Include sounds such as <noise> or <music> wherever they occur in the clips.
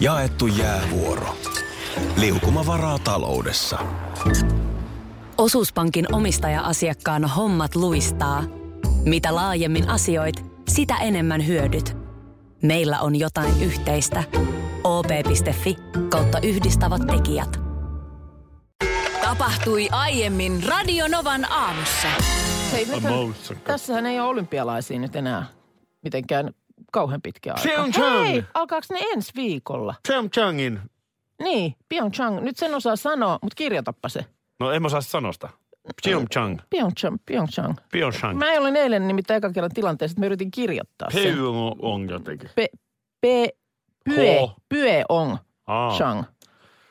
Jaettu jäävuoro. Liukuma varaa taloudessa. Osuuspankin omistaja-asiakkaan hommat luistaa. Mitä laajemmin asioit, sitä enemmän hyödyt. Meillä on jotain yhteistä. op.fi kautta yhdistävät tekijät. Tapahtui aiemmin Radionovan aamussa. Hei, nythän, tässähän ei ole olympialaisia nyt enää mitenkään kauhean pitkä aika. Pyeongchang. Hei, alkaako ne ensi viikolla? Pyeongchangin. Niin, Pyeongchang. Nyt sen osaa sanoa, mutta kirjoitappa se. No en osaa sanoa sitä. Pyeongchang. Pyeongchang, Pyeongchang. Pyeongchang. Mä olin eilen nimittäin ekan kerran tilanteessa, että mä yritin kirjoittaa sen. Pyeongchang jotenkin. Pe, pe, pye, Ho. Pyeong Aa. Chang.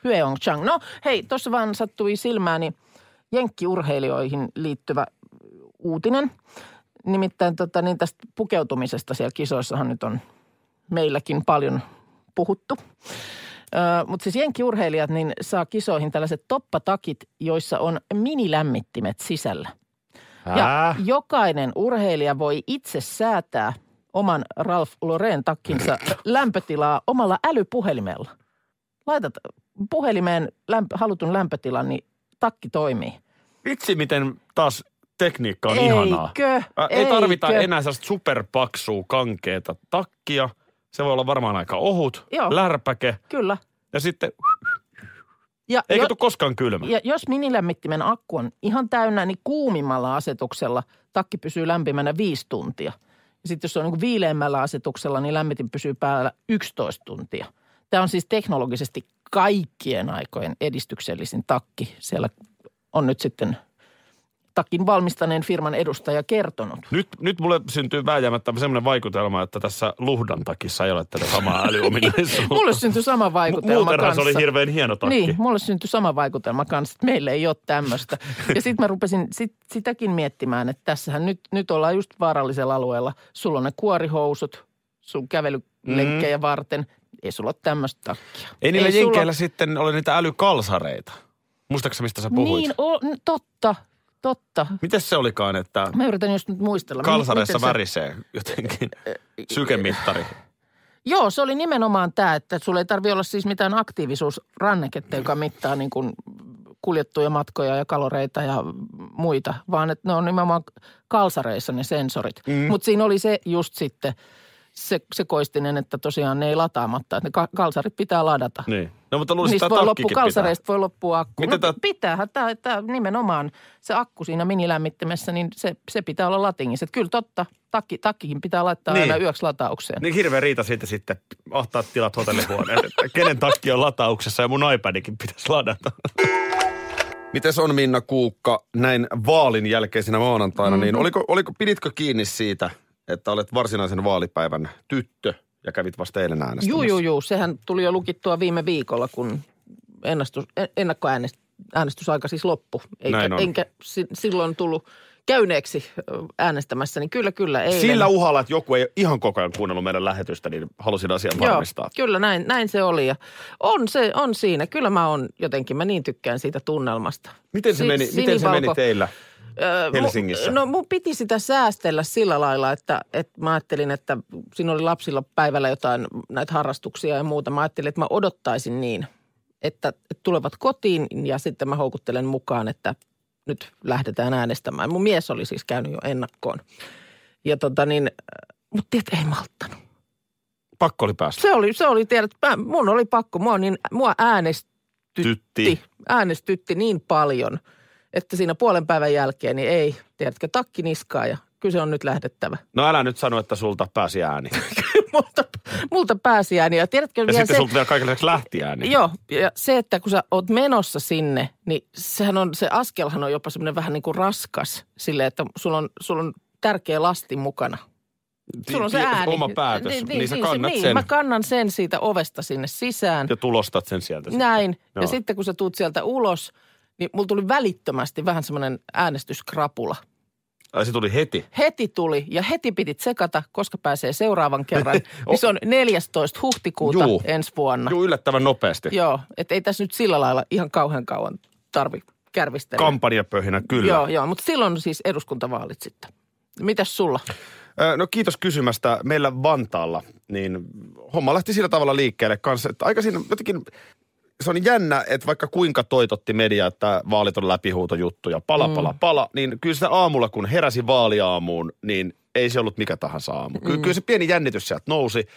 Pyeong Chang. No hei, tuossa vaan sattui silmääni jenkkiurheilijoihin liittyvä uutinen. Nimittäin tota, niin tästä pukeutumisesta siellä kisoissahan nyt on meilläkin paljon puhuttu. Mutta siis jenkkiurheilijat niin saa kisoihin tällaiset toppatakit, joissa on minilämmittimet sisällä. Ja Ää? jokainen urheilija voi itse säätää oman Ralph Lauren takkinsa <laughs> lämpötilaa omalla älypuhelimella. Laitat puhelimeen lämpö, halutun lämpötilan, niin takki toimii. Vitsi, miten taas tekniikka on ihanaa. Eikö? Ei tarvita Eikö? enää sellaista superpaksua kankeeta takkia. Se voi olla varmaan aika ohut, Joo. lärpäke Kyllä. ja sitten Ja, eikä jo- tule koskaan kylmä. ja jos minilämmittimen akku on ihan täynnä, niin kuumimmalla asetuksella takki pysyy lämpimänä viisi tuntia. Ja sitten jos se on niin viileämmällä asetuksella, niin lämmitin pysyy päällä 11 tuntia. Tämä on siis teknologisesti kaikkien aikojen edistyksellisin takki. Siellä on nyt sitten takin valmistaneen firman edustaja kertonut. Nyt, nyt mulle syntyy vääjäämättä semmoinen vaikutelma, että tässä luhdan takissa ei ole tätä samaa älyominaisuutta. Mulle syntyi sama vaikutelma Muutenhan kanssa. se oli hirveän hieno takki. Niin, mulle syntyi sama vaikutelma kanssa, että meillä ei ole tämmöistä. Ja sitten mä rupesin sit, sitäkin miettimään, että tässähän nyt, nyt ollaan just vaarallisella alueella. Sulla on ne kuorihousut sun kävelylenkkejä mm. varten. Ei sulla ole tämmöistä takkia. Ei niillä Ei sulla- jenkeillä sitten ole niitä älykalsareita. Muistaaksä, mistä sä puhuit? Niin, o, totta, totta. Mites se olikaan, että Mä yritän just nyt muistella. Kalsareissa miten se- värisee jotenkin sykemittari? Joo, se oli nimenomaan tämä, että sulla ei tarvi olla siis mitään aktiivisuusranneketta, joka mittaa niin kuin kuljettuja matkoja ja kaloreita ja muita, vaan että ne on nimenomaan kalsareissa ne sensorit. Mm. Mutta siinä oli se just sitten se, se koistinen, että tosiaan ne ei lataamatta, että ne ka- kalsarit pitää ladata. Niin. No mutta luulisin, Niistä että voi tämä loppu, takkikin pitää. kalsareista voi loppua akku. Miten no, tää- pitäähän tämä, tämä nimenomaan se akku siinä minilämmittimessä, niin se, se pitää olla latingissa. Että kyllä totta, takki, takkikin pitää laittaa Niin. aina yöksi lataukseen. Niin hirveä riita siitä sitten ahtaa tilat hotellihuoneen, että kenen takki on latauksessa ja mun iPadikin pitäisi ladata. Mites on Minna Kuukka näin vaalin jälkeisenä maanantaina, Mm-hmm. niin oliko, oliko, piditkö kiinni siitä, että olet varsinaisen vaalipäivän tyttö ja kävit vasta eilen äänestämässä? Juu, juu, juu. Sehän tuli jo lukittua viime viikolla, kun ennastus, ennakkoäänestysaika siis loppu. Eikä, enkä si, silloin tullut käyneeksi äänestämässä, niin kyllä, kyllä. Eilen. Sillä uhalla, että joku ei ihan koko ajan kuunnellut meidän lähetystä, niin halusin asian Joo, varmistaa. kyllä näin, näin se oli. Ja on, se, on siinä. Kyllä mä on jotenkin, mä niin tykkään siitä tunnelmasta. Miten se, Si- meni, miten se meni teillä? Öö, Helsingissä? Mu, no mun piti sitä säästellä sillä lailla, että, että mä ajattelin, että siinä oli lapsilla päivällä jotain näitä harrastuksia ja muuta. Mä ajattelin, että mä odottaisin niin, että, että tulevat kotiin ja sitten mä houkuttelen mukaan, että nyt lähdetään äänestämään. Mun mies oli siis käynyt jo ennakkoon. Ja tota niin, mutta tiedät, ei malttanut. Pakko oli päästä. Se oli, se oli tiedät, mä, mun oli pakko, mua, niin, mua äänestytti, Tytti. äänestytti niin paljon, että siinä puolen päivän jälkeen niin ei, tiedätkö, takki niskaa ja kyllä se on nyt lähdettävä. No älä nyt sano, että sulta pääsi ääni. <laughs> multa, multa pääsi ääni ja tiedätkö Ja vielä sitten se, sulta vielä lisäksi lähti ääni. Joo, ja se, että kun sä oot menossa sinne, niin sehän on, se askelhan on jopa semmoinen vähän niin kuin raskas sille, että sulla on, sulla on tärkeä lasti mukana. Sulla on se ääni. Oma päätös, niin, niin, sä kannat niin, sen Mä kannan sen siitä ovesta sinne sisään. ja tulostat sen sieltä. sitten. Näin. Joo. Ja sitten kun sä tuut sieltä ulos, niin mulla tuli välittömästi vähän semmoinen äänestyskrapula. Ai se tuli heti. Heti tuli ja heti piti tsekata, koska pääsee seuraavan kerran. <laughs> niin se on 14. huhtikuuta Juu. ensi vuonna. Joo, yllättävän nopeasti. Joo, että ei tässä nyt sillä lailla ihan kauhean kauan tarvi kärvistellä. Kampanjapöhinä kyllä. Joo, joo, mutta silloin siis eduskuntavaalit sitten. Mitäs sulla? No kiitos kysymästä. Meillä Vantaalla, niin homma lähti sillä tavalla liikkeelle kanssa, että aika siinä jotenkin, se on jännä, että vaikka kuinka toitotti media, että vaalit on läpihuutojuttuja, pala, pala, pala, niin kyllä sitä aamulla, kun heräsi vaaliaamuun, niin ei se ollut mikä tahansa aamu. Ky- Kyllä se pieni jännitys sieltä nousi.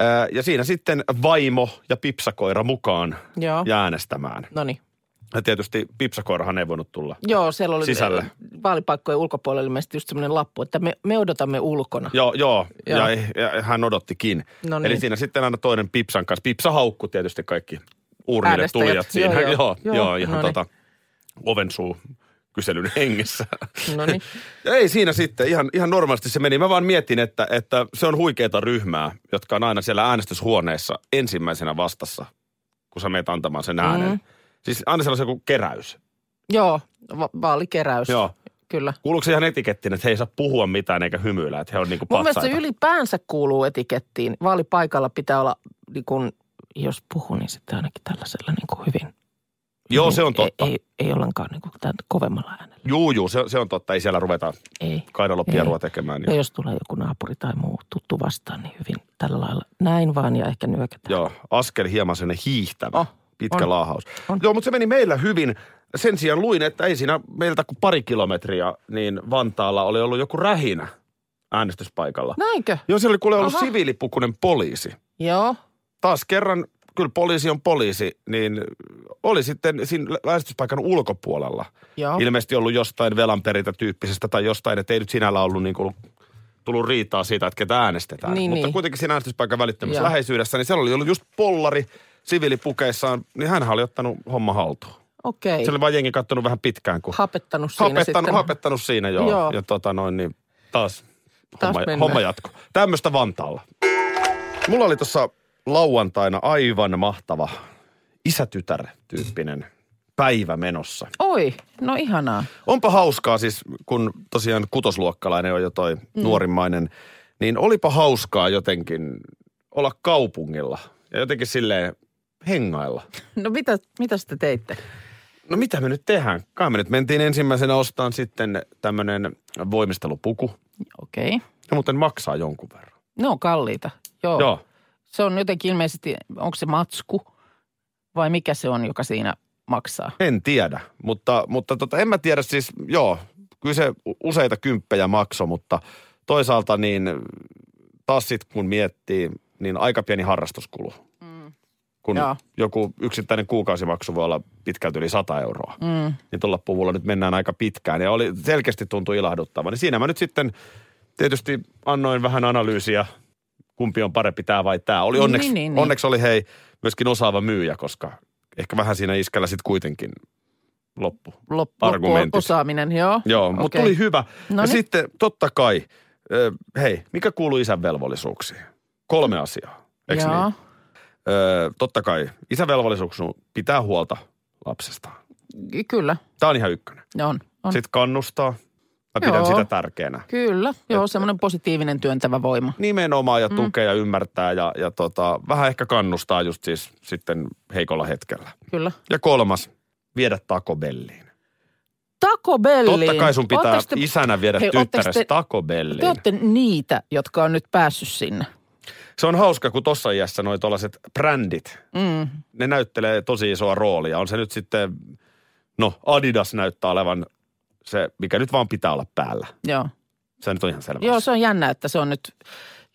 Ö, Ja siinä sitten vaimo ja pipsakoira mukaan Joo. ja äänestämään. No niin. Ja tietysti pipsakoirahan ei voinut tulla. Joo, siellä oli Sisälle. vaalipaikkojen ulkopuolella ilmeisesti just semmoinen lappu, että me, me odotamme ulkona. Joo, joo. Joo. Ja, ja hän odottikin. No niin. Eli siinä sitten aina toinen Pipsan kanssa. Pipsa haukku tietysti kaikki urnille Äänestäjät. tulijat siinä. Joo, joo. <laughs> joo, joo, Joo, ihan no niin. tota, ovensuu kyselyn hengessä. <laughs> No niin. Ei siinä sitten, ihan, ihan normaalisti se meni. Mä vaan mietin, että, että se on huikeeta ryhmää, jotka on aina siellä äänestyshuoneessa ensimmäisenä vastassa, kun sä meet antamaan sen äänen. Mm. Siis aina sellaisen joku keräys. Joo, va- vaalikeräys. Joo. Kyllä. Kuuluuko se ihan etikettiin, että he ei saa puhua mitään eikä hymyillä, että he on niinku Mun mielestä se patsaita? ylipäänsä kuuluu etikettiin. Vaalipaikalla pitää olla, niin kun, jos puhuu, niin sitten ainakin tällaisella niin kuin hyvin. Joo, hyvin- se on totta. Ei, ei, ei ollenkaan niin kuin kovemmalla äänellä. Juu, juu, se, se on totta. Ei siellä ruveta Ei. kaidalopierua Ei. tekemään. Ja Niin. jos tulee joku naapuri tai muu tuttu vastaan, niin hyvin tällä lailla. Näin vaan ja ehkä nyökätään. Joo, askel hieman sellainen hiihtävä, Oh, pitkä on. laahaus. On. Joo, mutta se meni meillä hyvin. Sen sijaan luin, että ei siinä meiltä kuin pari kilometriä, niin Vantaalla oli ollut joku rähinä äänestyspaikalla. Näinkö? Joo, siellä oli kuule ollut Aha. siviilipukunen poliisi. Joo. Taas kerran, kyllä poliisi on poliisi, niin oli sitten siinä äänestyspaikan ulkopuolella. Joo. Ilmeisesti ollut jostain velanperintä tyyppisestä tai jostain, että ei nyt sinällä ollut niin kuin tullut riitaa siitä, että ketä äänestetään. Niin, Mutta niin. kuitenkin siinä äänestyspaikan välittömässä Joo. läheisyydessä, niin siellä oli ollut just pollari siviilipukeissaan, niin hän oli ottanut homma haltuun. Okei. Se oli vaan jengi kattonut vähän pitkään, kun Hapettanut siinä hapettanut, sitten. hapettanut siinä joo. Joo. Ja tota noin, niin taas, Taas homma, mennään. homma jatko. Tämmöistä Vantaalla. Mulla oli tuossa lauantaina aivan mahtava isätytär-tyyppinen päivä menossa. Oi, no ihanaa. Onpa hauskaa siis, kun tosiaan kutosluokkalainen on jo toi mm. nuorimmainen, niin olipa hauskaa jotenkin olla kaupungilla ja jotenkin silleen hengailla. No mitä, mitä te teitte? No mitä me nyt tehdään? Kai me nyt mentiin ensimmäisenä ostamaan sitten tämmöinen voimistelupuku. Okei. Ja muuten maksaa jonkun verran. Ne on kalliita. Joo. Joo. Se on jotenkin ilmeisesti, onko se matsku vai mikä se on, joka siinä maksaa? En tiedä, mutta, mutta tota, en mä tiedä siis, joo, kyllä se useita kymppejä maksoi, mutta toisaalta niin taas sitten kun miettii, niin aika pieni harrastuskulu. Mm. Kun Joo. joku yksittäinen kuukausimaksu voi olla pitkälti yli 100 euroa, Mm. niin tuolla puvulla nyt mennään aika pitkään. Ja oli, selkeästi tuntui ilahduttava. Niin siinä mä nyt sitten tietysti annoin vähän analyysiä, kumpi on parempi, tämä vai tämä. Oli onneksi, niin, niin, niin. onneksi oli hei myöskin osaava myyjä, koska ehkä vähän siinä iskällä sitten kuitenkin loppu. Loppu, Argumentit. osaaminen, joo. Joo, mutta Okei. tuli hyvä. No ja sitten totta kai, ö, hei, mikä kuuluu isän velvollisuuksiin? Kolme asiaa, eikö Joo. niin? Ö, totta kai, isän velvollisuus on pitää huolta lapsesta. Kyllä, Tämä on ihan ykkönen. on. on. Sitten kannustaa. Mä pidän Joo. sitä tärkeänä. Kyllä, joo, semmoinen positiivinen työntävä voima. Nimenomaan ja tukea ja ymmärtää ja, ja tota, vähän ehkä kannustaa just siis sitten heikolla hetkellä. Kyllä. Ja kolmas, viedä Taco Belliin. Taco Belliin. Totta kai sun pitää te, isänä viedä hei, tyttäresi te- Taco Belliin. te olette niitä, jotka on nyt päässyt sinne. Se on hauska, kun tossa iässä noi tuollaiset brändit, Mm. ne näyttelee tosi isoa roolia. On se nyt sitten, no Adidas näyttää olevan se, mikä nyt vaan pitää olla päällä. Joo. Se nyt on ihan selvä. joo, se on jännä, että se on nyt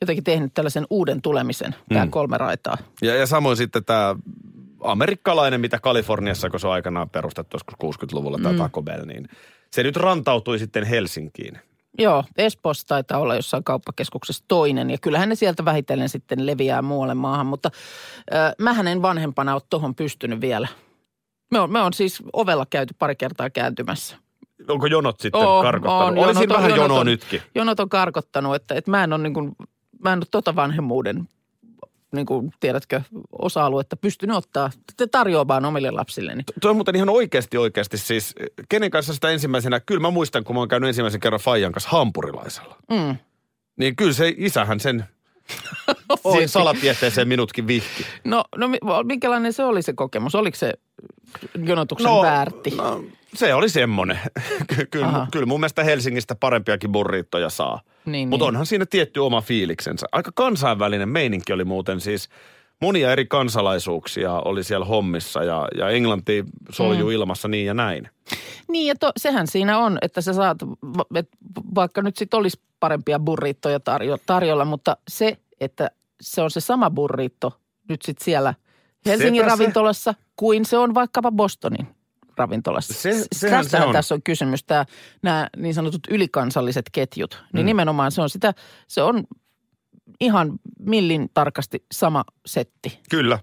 jotenkin tehnyt tällaisen uuden tulemisen, tämä Mm. kolme raitaa. Ja, ja samoin sitten tämä amerikkalainen, mitä Kaliforniassa, kun se on aikanaan perustettu joskus 60-luvulla, tämä Mm. Taco Bell, niin se nyt rantautui sitten Helsinkiin. Joo, Espoossa taitaa olla jossain kauppakeskuksessa toinen ja kyllähän ne sieltä vähitellen sitten leviää muualle maahan, mutta äh, mähän en vanhempana ole tuohon pystynyt vielä. Me on, me on siis ovella käyty pari kertaa kääntymässä. Onko jonot sitten Oo, karkottanut? on, Oli jonot on- vähän jonot jonoa on- nytkin. Jonot on karkottanut, että, että mä en ole niin kuin, mä en ole tota vanhemmuuden, niin kuin, tiedätkö, osa-aluetta pystynyt ottaa te tarjoamaan omille lapsilleni. Tuo on muuten ihan oikeasti oikeasti siis, kenen kanssa sitä ensimmäisenä, kyllä mä muistan, kun mä oon käynyt ensimmäisen kerran Fajan kanssa hampurilaisella. Mm. Niin kyllä se isähän sen <laughs> siihen salatieteeseen minutkin vihki. No, no mi- minkälainen se oli se kokemus? Oliko se jonotuksen väärti? No, se oli semmoinen. <laughs> Ky- kyllä, Aha. kyllä mun mielestä Helsingistä parempiakin burriittoja saa. Niin, Mutta niin. onhan siinä tietty oma fiiliksensä. Aika kansainvälinen meininki oli muuten siis. Monia eri kansalaisuuksia oli siellä hommissa ja, ja Englanti soljuu mm. ilmassa niin ja näin. Niin, ja to, sehän siinä on, että sä saat, et vaikka nyt sitten olisi parempia burrittoja tarjo, tarjolla, mutta se, että se on se sama burritto nyt sitten siellä Helsingin Sepä se. ravintolassa kuin se on vaikkapa Bostonin ravintolassa. Se- sehän se on. tässä on kysymys, tämä, nämä niin sanotut ylikansalliset ketjut. Niin Mm. nimenomaan se on sitä, se on ihan millin tarkasti sama setti. Kyllä.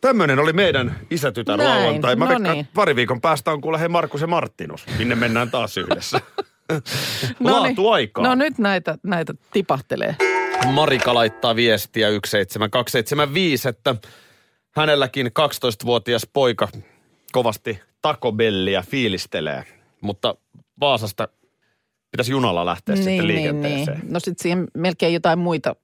Tämmöinen oli meidän isätytär Näin, lauantai. Mä no veikkaan, niin. pari viikon päästä on kuule he Markus ja Martinus. Minne mennään taas yhdessä. <laughs> Laatu aikaa. No nyt näitä, näitä tipahtelee. Marika laittaa viestiä 17275, että hänelläkin 12-vuotias poika kovasti takobellia fiilistelee. Mutta Vaasasta pitäisi junalla lähteä sitten liikenteeseen. No sitten siihen melkein jotain muita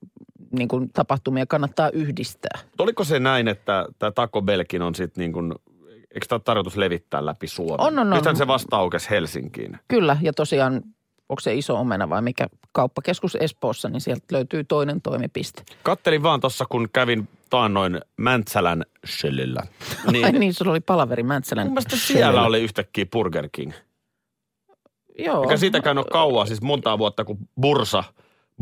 niin kuin tapahtumia kannattaa yhdistää. Mutta Oliko se näin, että tämä Taco Bellkin on sitten niin kuin, eikö tämä tarkoitus levittää läpi Suomen? On, on, on. Nythän se vasta aukesi Helsinkiin. Kyllä, ja tosiaan, onko se iso omena vai mikä kauppakeskus Espoossa, niin sieltä löytyy toinen toimipiste. Kattelin vaan tuossa, kun kävin taannoin Mäntsälän Shellillä. Niin. Ai niin, sulla oli palaveri Mäntsälän. Mun mielestä siellä oli yhtäkkiä Burger King. Joo. Eikä siitäkään ole kauaa, siis montaa vuotta, kun Bursa,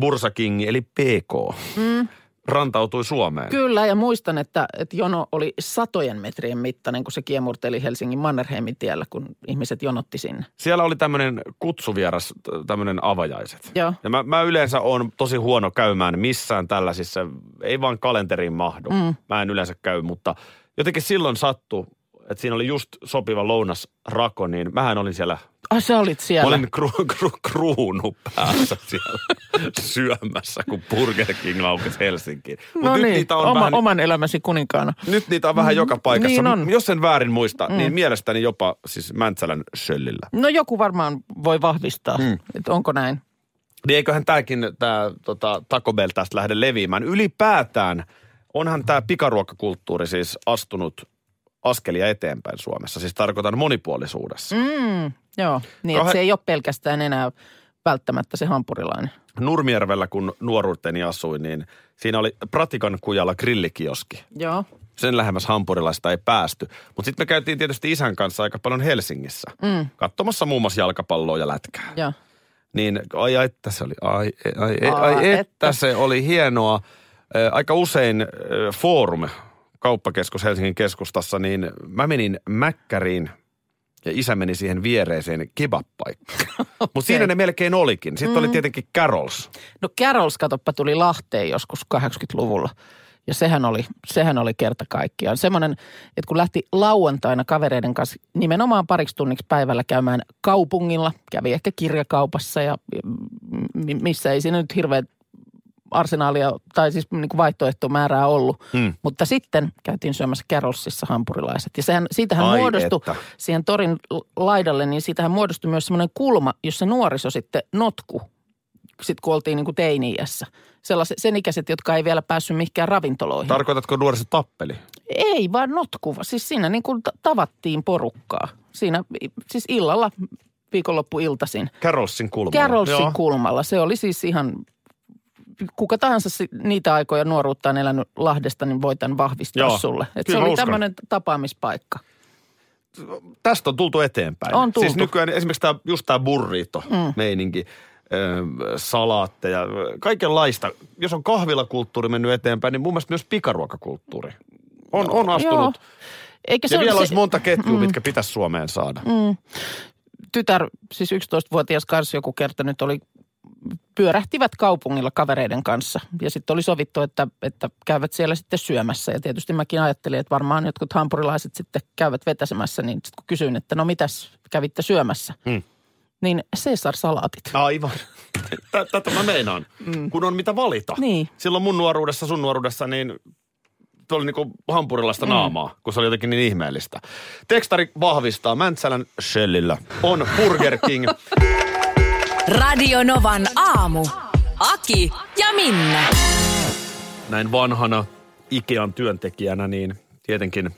Bursa King, eli PK, Mm, rantautui Suomeen. kyllä, ja muistan, että, että jono oli satojen metrien mittainen, kun se kiemurteli Helsingin Mannerheimin tiellä, kun ihmiset jonotti sinne. Siellä oli tämmöinen kutsuvieras, tämmöinen avajaiset. Joo. Ja mä, mä yleensä on tosi huono käymään missään tällaisissa, ei vaan kalenteriin mahdu. Mm. Mä en yleensä käy, mutta jotenkin silloin sattui, että siinä oli just sopiva lounasrako, niin mähän olin siellä, Ai sä olit mä siellä. olin kru, kru, kruunu päässä siellä <laughs> syömässä, kun Burger King laukesi Helsinkiin. Mut no nyt niin, niitä on oma, vähän, oman elämäsi kuninkaana. nyt niitä on vähän joka paikassa. Niin on. Jos en väärin muista, mm. niin mielestäni jopa siis Mäntsälän Söllillä. No joku varmaan voi vahvistaa, Mm. että onko näin. Niin eiköhän tämäkin tämä tota, Taco Bell tästä lähde leviämään. Ylipäätään onhan tämä pikaruokakulttuuri siis astunut askelia eteenpäin Suomessa. Siis tarkoitan monipuolisuudessa. Mm. Joo, niin Kauhe- että se ei ole pelkästään enää välttämättä se hampurilainen. Nurmijärvellä, kun nuoruuteni asuin, niin siinä oli Pratikan kujalla grillikioski. Joo. Sen lähemmäs hampurilaista ei päästy. Mutta sitten me käytiin tietysti isän kanssa aika paljon Helsingissä. Mm, Katsomassa muun muassa jalkapalloa ja lätkää. joo. Niin ai, ai että se oli, ai, ai, ai, Aa, ai että. että. se oli hienoa. Aika usein Forum, kauppakeskus Helsingin keskustassa, niin mä menin Mäkkäriin ja isä meni siihen viereiseen kebab-paikkaan. <laughs> Mutta siinä ne melkein olikin. Sitten oli tietenkin Carols. No Carols, katoppa, tuli Lahteen joskus 80-luvulla. Ja sehän oli, sehän oli kerta kaikkiaan. Semmoinen, että kun lähti lauantaina kavereiden kanssa nimenomaan pariksi tunniksi päivällä käymään kaupungilla, kävi ehkä kirjakaupassa ja mi- missä ei siinä nyt hirveä arsenaalia tai siis niin kuin vaihtoehtomäärää ollut. Hmm. Mutta sitten käytiin syömässä Carolsissa hampurilaiset. Ja sehän, siitähän Ai muodostui että. siihen torin laidalle, niin siitähän muodostui myös semmoinen kulma, jossa nuoriso sitten notku, sitten kun oltiin niin kuin teini-iässä. Sellaiset, sen ikäiset, jotka ei vielä päässyt mihinkään ravintoloihin. Tarkoitatko nuoriso tappeli? ei, vaan notkuva. Siis siinä niin kuin ta- tavattiin porukkaa. Siinä siis illalla, viikonloppuiltaisin. Carolsin kulmalla. Carolsin Joo. kulmalla. Se oli siis ihan, kuka tahansa niitä aikoja nuoruuttaan elänyt Lahdesta, niin voi tämän vahvistaa Joo, sulle. Et se oli tämmöinen tapaamispaikka. tästä on tultu eteenpäin. On tultu. Siis nykyään esimerkiksi tää, just tämä burrito-meininki, ö, salaatteja, kaikenlaista. Jos on kahvilakulttuuri mennyt eteenpäin, niin mun mielestä myös pikaruokakulttuuri on, on astunut. Joo. Eikä se Ja ole vielä se, olisi monta ketjua, mm. mitkä pitäisi Suomeen saada. mm, tytär, siis 11-vuotias kanssa joku kerta nyt oli, pyörähtivät kaupungilla kavereiden kanssa. Ja sitten oli sovittu, että, että käyvät siellä sitten syömässä. Ja tietysti mäkin ajattelin, että varmaan jotkut hampurilaiset sitten käyvät vetäsemässä. Niin sitten kun kysyin, että no mitäs kävitte syömässä, Mm. niin Caesar-salaatit. Aivan. <laughs> Tä- Tätä mä meinaan. Mm. Kun on mitä valita. Niin. Silloin mun nuoruudessa, sun nuoruudessa, niin tuo oli niinku hampurilaista mm. naamaa, kun se oli jotenkin niin ihmeellistä. Tekstari vahvistaa Mäntsälän Shellillä. On Burger King. <laughs> Radio Novan aamu. Aki ja Minna. Näin vanhana Ikean työntekijänä, niin tietenkin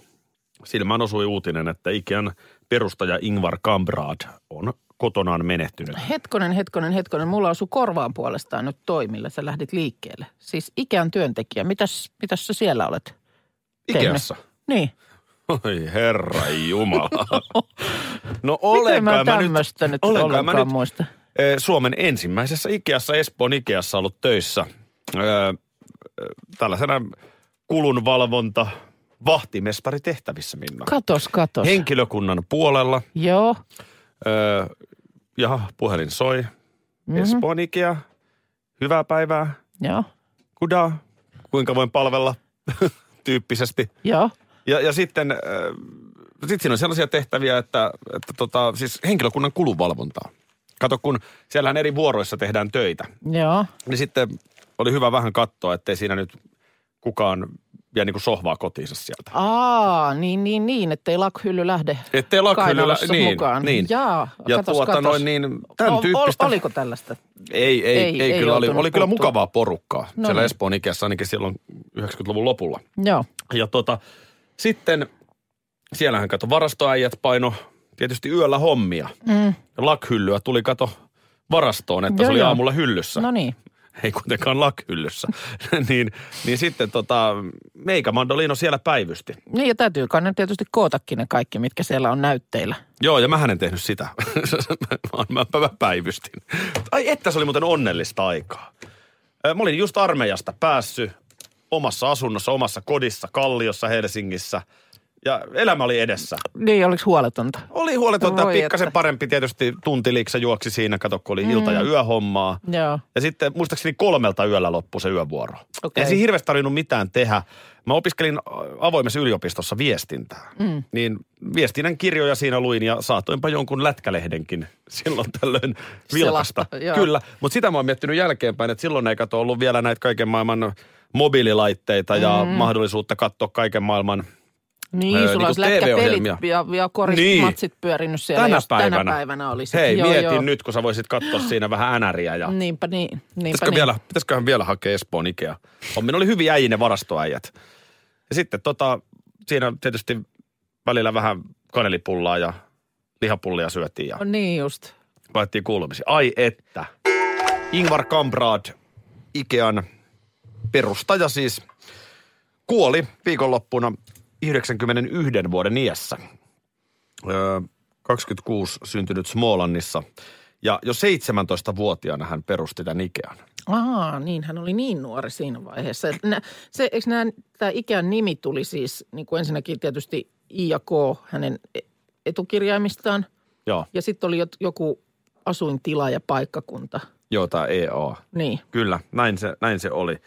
silmään osui uutinen, että Ikean perustaja Ingvar Kamprad on kotonaan menehtynyt. Hetkonen, hetkonen, hetkonen. Mulla osui korvaan puolestaan nyt toimilla. Sä lähdit liikkeelle. Siis Ikean työntekijä. Mitäs, mitäs sä siellä olet? tehnyt? Ikeassa. Niin. Oi herra jumala. <laughs> No Miten olenko mä mä nyt, nyt olenko mä nyt muista? Suomen ensimmäisessä Ikeassa, Espoon Ikeassa ollut töissä. Tällaisena kulunvalvonta vahtimestaritehtävissä, Minna. Katos, katos. Henkilökunnan puolella. Joo. Ö, ja puhelin soi. Mm-hmm. Espoon Ikea. Hyvää päivää. Joo. Kuda. Kuinka voin palvella <laughs> tyyppisesti. Joo. Ja, ja sitten äh, sit siinä on sellaisia tehtäviä, että, että tota, siis henkilökunnan kulunvalvontaa. Kato, kun siellähän eri vuoroissa tehdään töitä, Joo. niin sitten oli hyvä vähän katsoa, ettei siinä nyt kukaan vie niin kuin sohvaa kotiinsa sieltä. Aa, niin, niin, niin, ettei lakhylly lähde Ettei lakhyllyllä- kainalossa niin, mukaan. niin. Jaa, Ja katos, tuota katos. noin niin, tämän Ol- tyyppistä- Ol, oliko tällaista? Ei, ei, Ei, ei, kyllä. Oli, oli kyllä mukavaa porukkaa No siellä niin. Espoon Ikeassa ainakin silloin 90-luvun lopulla. Joo. Ja tota, sitten siellähän kato varastoäijät paino tietysti yöllä hommia. Mm. Lakhyllyä tuli kato varastoon, että Joo, se oli joo. aamulla hyllyssä. No niin. Ei kuitenkaan lakhyllyssä. <laughs> niin, niin sitten tota, meikä mandolino siellä päivysti. Niin ja täytyy ne tietysti kootakin ne kaikki, mitkä siellä on näytteillä. Joo, ja mä en tehnyt sitä. <laughs> Mä, mä päivystin. Ai että se oli muuten onnellista aikaa. Mä olin just armeijasta päässyt omassa asunnossa, omassa kodissa, Kalliossa, Helsingissä. Ja elämä oli edessä. Niin, oliko huoletonta? Oli huoletonta, Voi pikkasen että. parempi tietysti tuntiliiksa juoksi siinä, kato kun oli ilta- ja yöhommaa. Joo. Ja sitten muistaakseni kolmelta yöllä loppui se yövuoro. Okei. Ei siinä hirveästi tarvinnut mitään tehdä. Mä opiskelin avoimessa yliopistossa viestintää. Mm. Niin viestinnän kirjoja siinä luin ja saatoinpa jonkun lätkälehdenkin silloin tällöin vilkasta. Selata, joo. Kyllä, mutta sitä mä oon miettinyt jälkeenpäin, että silloin ei kato ollut vielä näitä kaiken maailman mobiililaitteita ja mahdollisuutta katsoa kaiken maailman Niin, Öö, sulla niinku olisi TV-ohjelmia. ja, ja koris Niin. pyörinyt siellä. tänä jos päivänä. Tänä päivänä olisi. Hei, joo, mietin joo. nyt, kun sä voisit katsoa siinä vähän änäriä ja Niinpä niin. Niinpä Pitäisikö niin. vielä, pitäisiköhän vielä hakea Espoon Ikea? Hommin oli hyvin äijinen varastoäijät. Ja sitten tota, siinä tietysti välillä vähän kanelipullaa ja lihapullia syötiin ja Niin just. laitettiin kuulumisia. Ai että. Ingvar Kamprad, Ikean perustaja siis, kuoli viikonloppuna 91 vuoden iässä. Öö, 26 syntynyt Smolannissa. Ja jo 17-vuotiaana hän perusti tämän Ikean. Aa, niin hän oli niin nuori siinä vaiheessa. Nä, se, eikö nämä, tämä ikään nimi tuli siis niin kuin ensinnäkin tietysti I ja K hänen e- etukirjaimistaan. Joo, Ja sitten oli joku asuintila ja paikkakunta. joo tämä EA. Niin. Kyllä, näin se, näin se oli.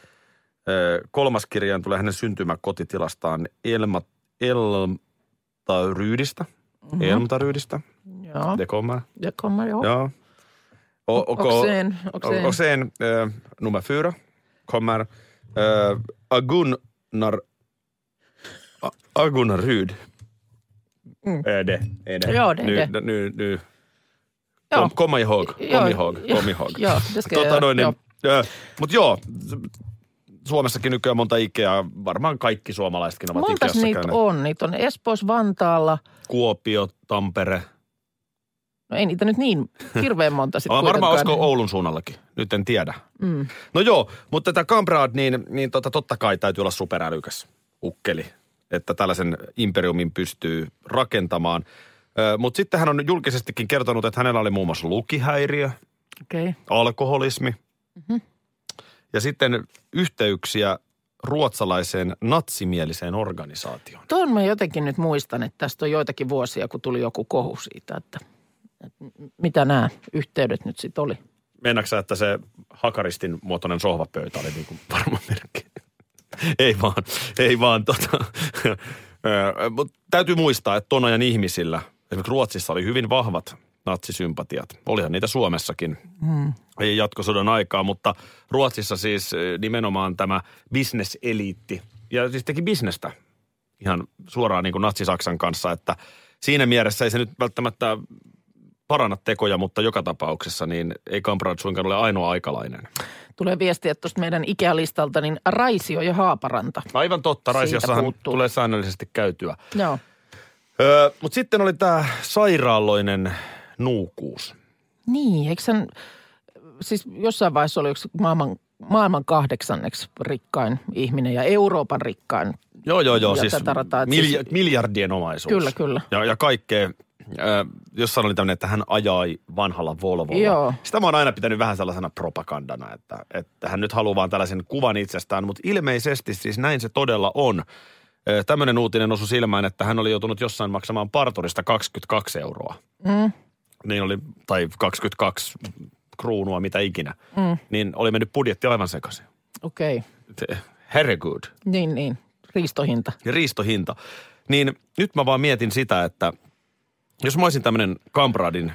Kolmas kirjaan tulee hänen syntymäkotitilastaan Elma, Elmtaryydistä. Mm-hmm. Elmtaryydistä. Joo. Det kommer. Ja kommer joo. Ja. Och, och, Och sen, och sen. och sen eh, nummer fyra kommer eh, Agunnar, Agunnar Ryd. Mm. Är det, är det. Ja, det är nu, det. Nu, nu. Ja. Kom, komma ihåg, kom Ja, ihåg, ja, kom ihåg. ja, det ska tota, jag- noin, niin, joo. äh, Mutta joo, Suomessakin nykyään monta Ikea, varmaan kaikki suomalaisetkin ovat Montas Ikeassa niitä käyneet. on? Niitä on Espoossa, Vantaalla. Kuopio, Tampere. No ei niitä nyt niin hirveän monta sitten <laughs> varmaan olisiko. Oulun suunnallakin, nyt en tiedä. Mm. No joo, mutta tätä Kamprad, niin, niin tota, totta kai täytyy olla superälykäs ukkeli, että tällaisen imperiumin pystyy rakentamaan. Mutta sitten hän on julkisestikin kertonut, että hänellä oli muun muassa lukihäiriö. Okay. alkoholismi mm-hmm. Ja sitten yhteyksiä ruotsalaiseen natsimieliseen organisaatioon. Tuon mä jotenkin nyt muistan, että tästä on joitakin vuosia, kun tuli joku kohu siitä, että, että mitä nämä yhteydet nyt sitten oli. Sä, että se hakaristin muotoinen sohvapöytä oli niin kuin varma merkki? ei vaan, ei vaan tota. Mutta täytyy muistaa, että ton ajan ihmisillä, esimerkiksi Ruotsissa oli hyvin vahvat natsisympatiat. Olihan niitä Suomessakin. Ei jatkosodan aikaa, mutta Ruotsissa siis eh, nimenomaan tämä bisneseliitti, ja siis teki bisnestä ihan suoraan niin kuin natsi-Saksan kanssa, että siinä mielessä ei se nyt välttämättä paranna tekoja, mutta joka tapauksessa niin ei Kamprad suinkaan ole ainoa aikalainen. Tulee viestiä tuosta meidän ikälistalta, niin Raisio ja Haaparanta. Aivan totta, Raisiossahan tulee säännöllisesti käytyä. Joo. Öö, Mutta sitten oli tämä sairaaloinen nuukuus. Niin, eikö sen, siis jossain vaiheessa oli yksi maailman, maailman kahdeksanneksi rikkain ihminen ja Euroopan rikkain. Joo, joo, joo. Ja siis rataa, milja- siis- miljardien omaisuus. Kyllä, kyllä. Ja, ja kaikkea. Ö, jossain oli tämmöinen, että hän ajai vanhalla Volvolla. Joo. Sitä mä oon aina pitänyt vähän sellaisena propagandana, että, että hän nyt haluaa vaan tällaisen kuvan itsestään, mutta ilmeisesti siis näin se todella on. Tämmöinen uutinen osui silmään, että hän oli joutunut jossain maksamaan parturista 22 euroa. Mm. Niin oli, tai 22 kruunua, mitä ikinä. Mm. Niin oli mennyt budjetti aivan sekaisin. Okei, okay. Herregud. niin, niin. Riistohinta. ja riistohinta. Niin nyt mä vaan mietin sitä, että jos mä olisin tämmöinen Kampradin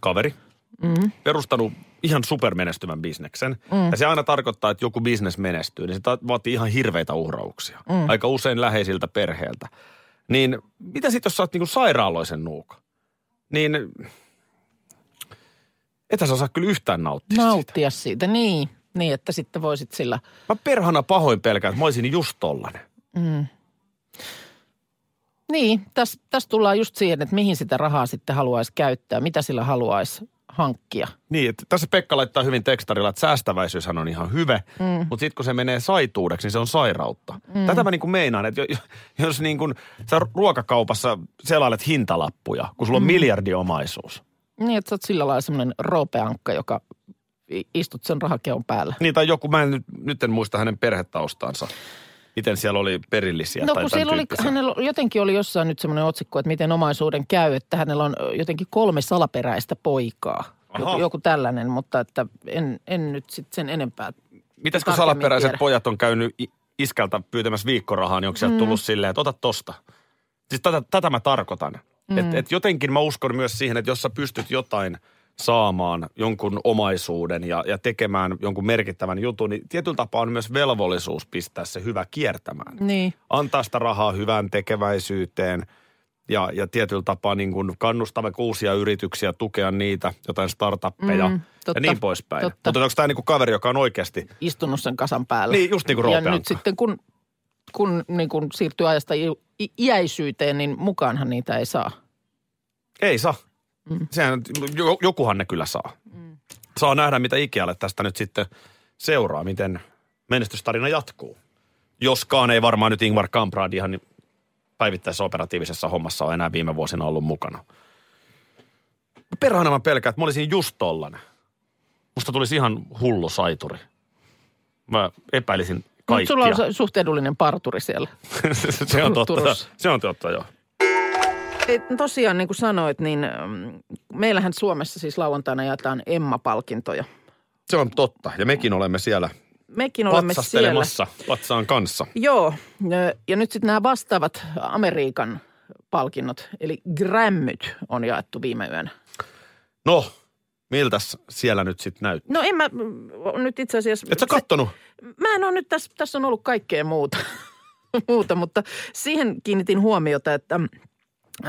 kaveri, mm. perustanut ihan supermenestyvän bisneksen, mm. ja se aina tarkoittaa, että joku bisnes menestyy, niin se vaatii ihan hirveitä uhrauksia. Mm. Aika usein läheisiltä perheeltä. Niin mitä sitten, jos sä oot niinku sairaaloisen nuuka? Niin ethän sä saa kyllä yhtään nauttia siitä. Nauttia siitä, niin. Niin, että sitten voisit sillä, Mä perhana pahoin pelkään, että mä olisin just tollanen. niin, tässä täs tullaan just siihen, että mihin sitä rahaa sitten haluaisi käyttää, mitä sillä haluaisi hankkia. Niin, että tässä Pekka laittaa hyvin tekstarilla, että säästäväisyyshän on ihan hyvä, mm. mutta sitten kun se menee saituudeksi, niin se on sairautta. Mm. Tätä mä niin kuin meinaan, että jo- jo- jos niin kuin sä ruokakaupassa selailet hintalappuja, kun sulla on mm. miljardiomaisuus. Niin, että sä oot sillä lailla semmoinen roopeankka, joka istut sen rahakeon päällä. Niin, tai joku, mä en nyt, nyt en muista hänen perhetaustansa. Miten siellä oli perillisiä No tai kun siellä oli, hänellä jotenkin oli jossain nyt semmoinen otsikko, että miten omaisuuden käy, että hänellä on jotenkin kolme salaperäistä poikaa. Aha. Joku, joku tällainen, mutta että en, en nyt sitten sen enempää. Mitäs kun salaperäiset tiedä. pojat on käynyt iskältä pyytämässä viikkorahaa, niin onko sieltä tullut silleen, että ota tosta? Siis tätä, tätä mä tarkoitan. Mm. Et, et jotenkin mä uskon myös siihen, että jos sä pystyt jotain saamaan jonkun omaisuuden ja, ja tekemään jonkun merkittävän jutun, niin tietyllä tapaa on myös velvollisuus pistää se hyvä kiertämään. Niin. Antaa sitä rahaa hyvään tekeväisyyteen ja, ja tietyllä tapaa niin kuin kannustaa vaikka uusia yrityksiä, tukea niitä, jotain startuppeja Mm, ja totta, niin poispäin. totta. Mutta onko tämä niin kuin kaveri, joka on oikeasti Istunut sen kasan päällä. Niin, just niin kuin Ja nyt sitten kun, kun niin kun siirtyy ajasta iäisyyteen, niin mukaanhan niitä ei saa. Ei saa. Mm. Sehän, jo- jokuhan ne kyllä saa. Mm. Saa nähdä, mitä Ikealle tästä nyt sitten seuraa, miten menestystarina jatkuu. Joskaan ei varmaan nyt Ingvar Kamprad ihan päivittäisessä operatiivisessa hommassa ole enää viime vuosina ollut mukana. Perhana mä pelkään, että mä olisin just tollanen. Musta tulisi ihan hullu saituri. Mä epäilisin Mutta kaikkia. sulla on se suht edullinen parturi siellä. <laughs> se on totta. Turussa. Se on totta, joo. Tosiaan, niin kuin sanoit, niin mm, meillähän Suomessa siis lauantaina jaetaan Emma-palkintoja. Se on totta. Ja mekin olemme siellä Mekin olemme siellä. patsaan kanssa. Joo, ja- nyt sitten nämä vastaavat Amerikan palkinnot, eli Grammyt on jaettu viime yönä. No, miltäs siellä nyt sitten näyttää? No en mä nyt itse asiassa... Et sä kattonut? Mä en ole nyt, tässä, tässä on ollut kaikkea muuta, <laughs> muuta, mutta siihen kiinnitin huomiota, että mm,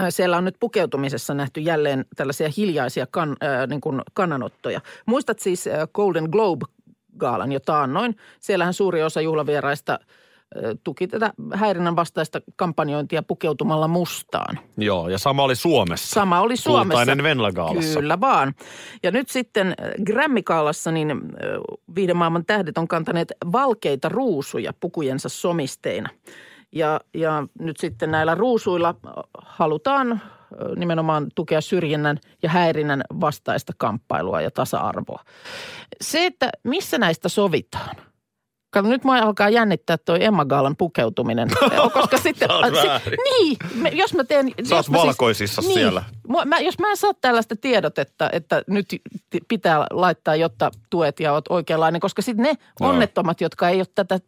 siellä on nyt pukeutumisessa nähty jälleen tällaisia hiljaisia kan, äh, niin kuin kannanottoja. Muistat siis Golden Globe-gaalan jo taannoin. Siellähän suuri osa juhlavieraista äh, tuki tätä häirinnän vastaista kampanjointia pukeutumalla mustaan. Joo, ja sama oli Suomessa. Sama oli Suomessa. Kultainen Venla-gaalassa. Kyllä vaan. Ja nyt sitten Grammy-gaalassa niin äh, viiden maailman tähdet on kantaneet valkeita ruusuja pukujensa somisteina. Ja, ja nyt sitten näillä ruusuilla halutaan nimenomaan tukea syrjinnän ja häirinnän vastaista kamppailua ja tasa-arvoa. Se, että missä näistä sovitaan – Kato, nyt mua alkaa jännittää toi Emma Gaalan pukeutuminen. <laughs> Koska sitten... Väärin. niin, me, jos mä teen... Sä oot mä valkoisissa niin, siellä. Mua, mä, jos mä en saa tällaista tiedotetta, että nyt pitää laittaa, jotta tuet ja oot oikeanlainen, koska sitten ne Joo. onnettomat, jotka ei ole tätä,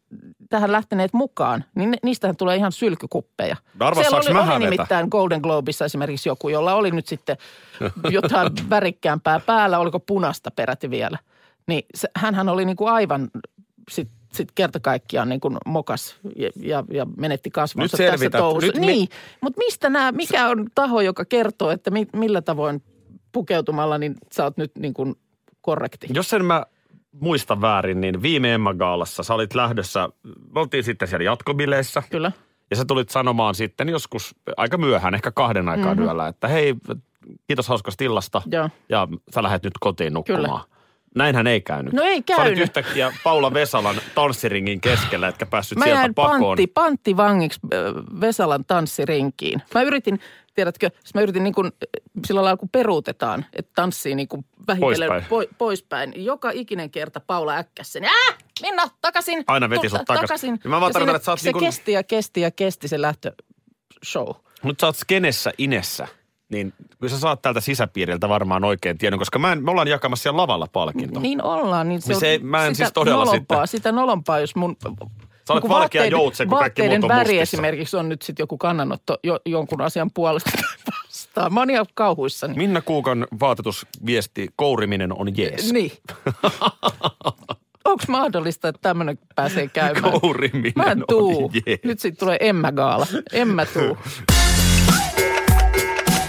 tähän lähteneet mukaan, niin ne, niistähän tulee ihan sylkykuppeja. Arvaa, Siellä oli, mä oli nimittäin Golden Globissa esimerkiksi joku, jolla oli nyt sitten <laughs> jotain värikkäämpää päällä, oliko punasta peräti vielä. Niin se, hänhän oli niin kuin aivan sit, sit kerta kaikkiaan niin kuin mokas ja, ja, ja menetti kasvonsa Nyt tässä touhussa. Nyt mi- niin, mutta mistä nämä, mikä on taho, joka kertoo, että mi, millä tavoin pukeutumalla, niin sä oot nyt niin kuin korrekti. Jos en mä muista väärin, niin viime Emma Gaalassa sä olit lähdössä, me oltiin sitten siellä jatkobileissä. Kyllä. Ja sä tulit sanomaan sitten joskus aika myöhään, ehkä kahden aikaa mm-hmm. yöllä, että hei, kiitos hauskasta illasta. Joo. Ja sä lähdet nyt kotiin nukkumaan. Kyllä. Näinhän ei käynyt. No ei Sä käynyt. yhtäkkiä Paula Vesalan tanssiringin keskellä, etkä päässyt Mä sieltä pakoon. pantti, panttivangiksi äh, Vesalan tanssirinkiin. Mä yritin, tiedätkö, siis mä yritin niin kuin, sillä lailla kun peruutetaan, että tanssii niin kuin vähitellen Poispäin. Po, poispäin. Joka ikinen kerta Paula äkkäsi sen. Äh, Minna, takaisin. Aina veti sut takas. takaisin. Ja mä vaan tarkoitan, että sä oot se niin kuin- kesti ja kesti ja kesti se lähtö show. Nyt sä oot skenessä inessä, niin kyllä sä saat täältä sisäpiiriltä varmaan oikein tiedon, koska mä en, me ollaan jakamassa siellä lavalla palkintoa. Niin ollaan. Niin se, Niin on se ei- mä en sitä siis todella nolompaa, sitten- Sitä nolompaa, jos mun... Sä olet niin valkea joutsen, kun kaikki muut on väri mustissa. esimerkiksi on nyt sitten joku kannanotto jo, jonkun asian puolesta vastaan. Mä oon ihan kauhuissani. Minna Kuukan vaatetusviesti, kouriminen on jees. Niin. <laughs> Onko mahdollista, että tämmöinen pääsee käymään? Kouriminen Mä en tuu. on jees. Nyt siitä tulee Emma Gaala. En mä tuu. <laughs>